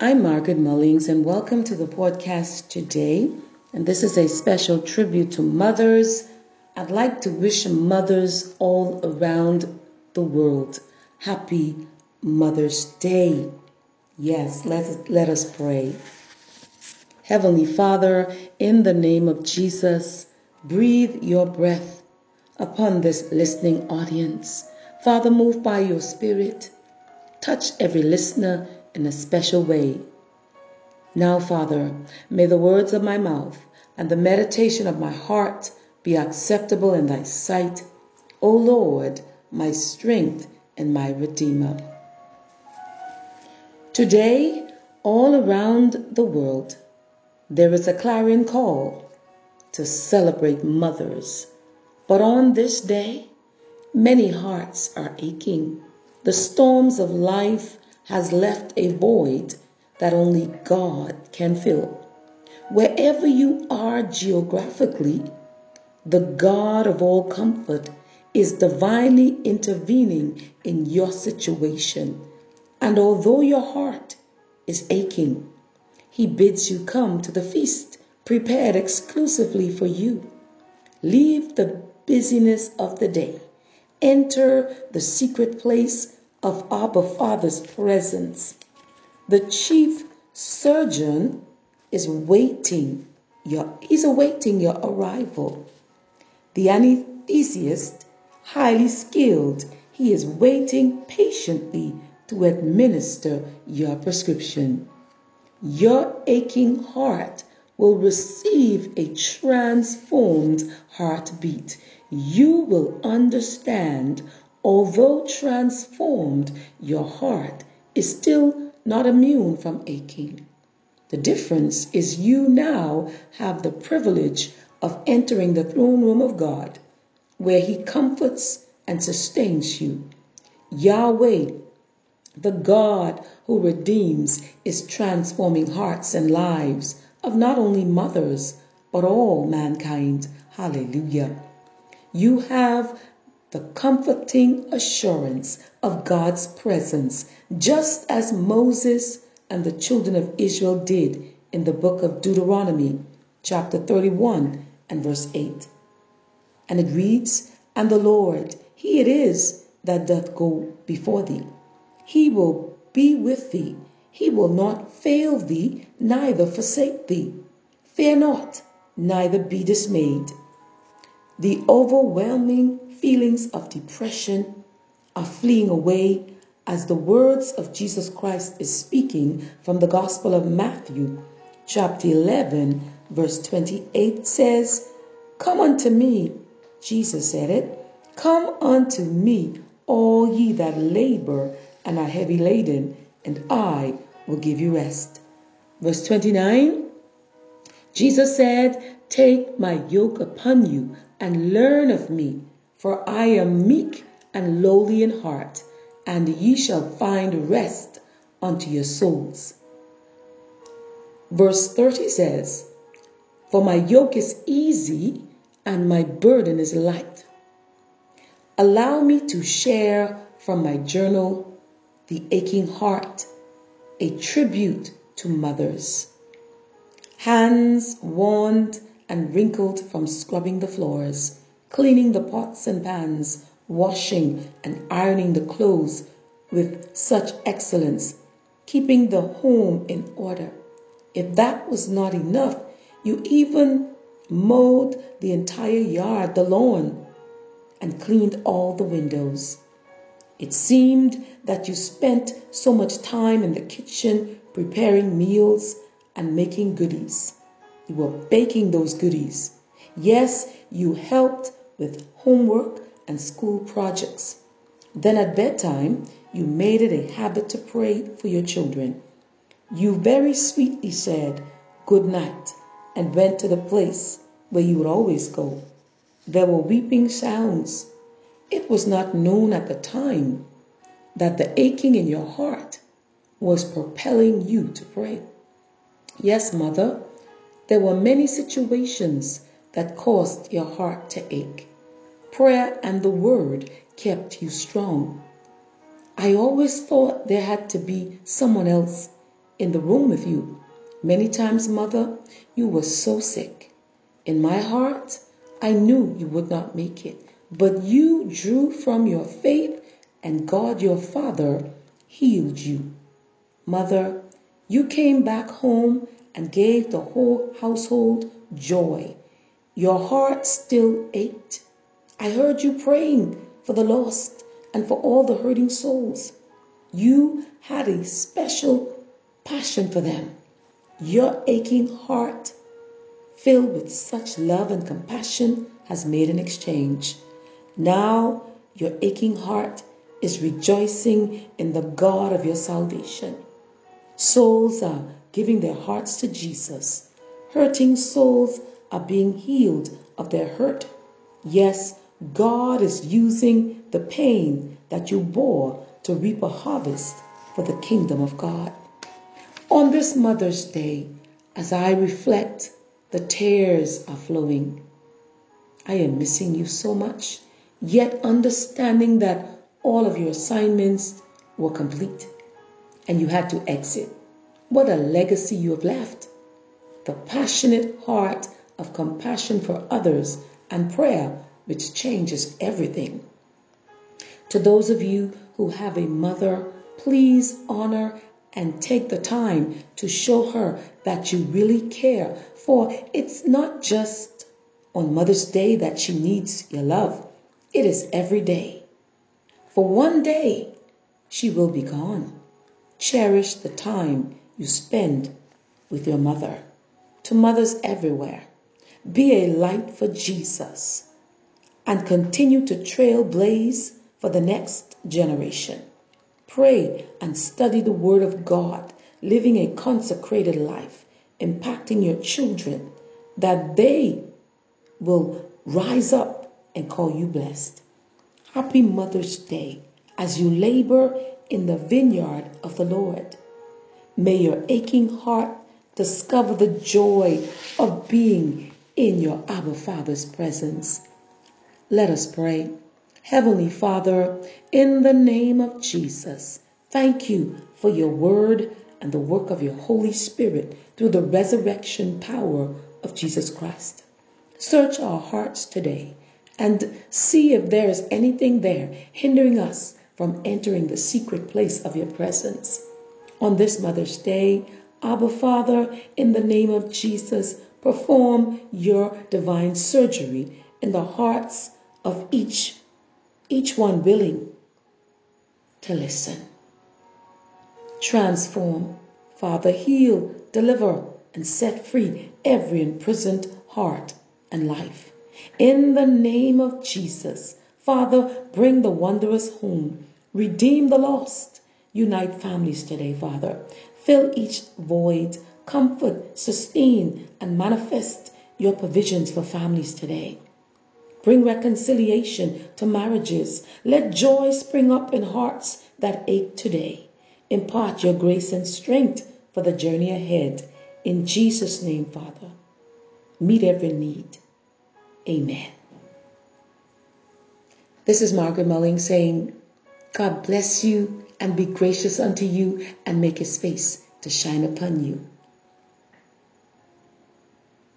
I'm Margaret Mullings, and welcome to the podcast today. And this is a special tribute to mothers. I'd like to wish mothers all around the world happy Mother's Day. Yes, let, let us pray. Heavenly Father, in the name of Jesus, breathe your breath upon this listening audience. Father, move by your Spirit. Touch every listener in a special way. Now, Father, may the words of my mouth and the meditation of my heart be acceptable in thy sight, O Lord, my strength and my Redeemer. Today, all around the world, there is a clarion call to celebrate mothers. But on this day, many hearts are aching. The storms of life has left a void that only God can fill. Wherever you are geographically, the God of all comfort is divinely intervening in your situation. And although your heart is aching, He bids you come to the feast prepared exclusively for you. Leave the busyness of the day. Enter the secret place of Abba Father's presence. The chief surgeon is waiting your is awaiting your arrival. The anesthesiast, highly skilled, he is waiting patiently to administer your prescription. Your aching heart will receive a transformed heartbeat. You will understand, although transformed, your heart is still not immune from aching. The difference is you now have the privilege of entering the throne room of God, where He comforts and sustains you. Yahweh, the God who redeems, is transforming hearts and lives of not only mothers, but all mankind. Hallelujah. You have the comforting assurance of God's presence, just as Moses and the children of Israel did in the book of Deuteronomy, chapter 31 and verse 8. And it reads, And the Lord, He it is that doth go before thee. He will be with thee. He will not fail thee, neither forsake thee. Fear not, neither be dismayed. The overwhelming feelings of depression are fleeing away as the words of Jesus Christ is speaking from the Gospel of Matthew, chapter 11, verse 28 says, Come unto me, Jesus said it, come unto me, all ye that labor and are heavy laden, and I will give you rest. Verse 29, Jesus said, Take my yoke upon you and learn of me, for I am meek and lowly in heart, and ye shall find rest unto your souls. Verse 30 says, For my yoke is easy and my burden is light. Allow me to share from my journal, The Aching Heart, a tribute to mothers. Hands worn and wrinkled from scrubbing the floors, cleaning the pots and pans, washing and ironing the clothes with such excellence, keeping the home in order. If that was not enough, you even mowed the entire yard, the lawn, and cleaned all the windows. It seemed that you spent so much time in the kitchen preparing meals and making goodies. You were baking those goodies. Yes, you helped with homework and school projects. Then at bedtime, you made it a habit to pray for your children. You very sweetly said good night and went to the place where you would always go. There were weeping sounds. It was not known at the time that the aching in your heart was propelling you to pray. Yes, mother, there were many situations that caused your heart to ache. Prayer and the word kept you strong. I always thought there had to be someone else in the room with you. Many times, Mother, you were so sick. In my heart, I knew you would not make it, but you drew from your faith, and God your Father healed you. Mother, you came back home and gave the whole household joy. Your heart still ached. I heard you praying for the lost and for all the hurting souls. You had a special passion for them. Your aching heart, filled with such love and compassion, has made an exchange. Now your aching heart is rejoicing in the God of your salvation. Souls are giving their hearts to Jesus. Hurting souls are being healed of their hurt. Yes, God is using the pain that you bore to reap a harvest for the kingdom of God. On this Mother's Day, as I reflect, the tears are flowing. I am missing you so much, yet understanding that all of your assignments were complete and you had to exit. What a legacy you have left. The passionate heart of compassion for others and prayer, which changes everything. To those of you who have a mother, please honor and take the time to show her that you really care. For it's not just on Mother's Day that she needs your love, it is every day. For one day, she will be gone. Cherish the time you spend with your mother. To mothers everywhere, be a light for Jesus and continue to trailblaze for the next generation. Pray and study the Word of God, living a consecrated life, impacting your children that they will rise up and call you blessed. Happy Mother's Day as you labor in the vineyard the Lord. May your aching heart discover the joy of being in your Abba Father's presence. Let us pray. Heavenly Father, in the name of Jesus, thank you for your word and the work of your Holy Spirit through the resurrection power of Jesus Christ. Search our hearts today and see if there is anything there hindering us from entering the secret place of your presence. On this Mother's Day, Abba Father, in the name of Jesus, perform your divine surgery in the hearts of each, each one willing to listen. Transform, Father, heal, deliver, and set free every imprisoned heart and life. In the name of Jesus, Father, bring the wanderers home, redeem the lost, unite families today, Father. Fill each void, comfort, sustain, and manifest your provisions for families today. Bring reconciliation to marriages. Let joy spring up in hearts that ache today. Impart your grace and strength for the journey ahead. In Jesus' name, Father, meet every need. Amen. This is Margaret Mulling saying, God bless you and be gracious unto you and make his face to shine upon you.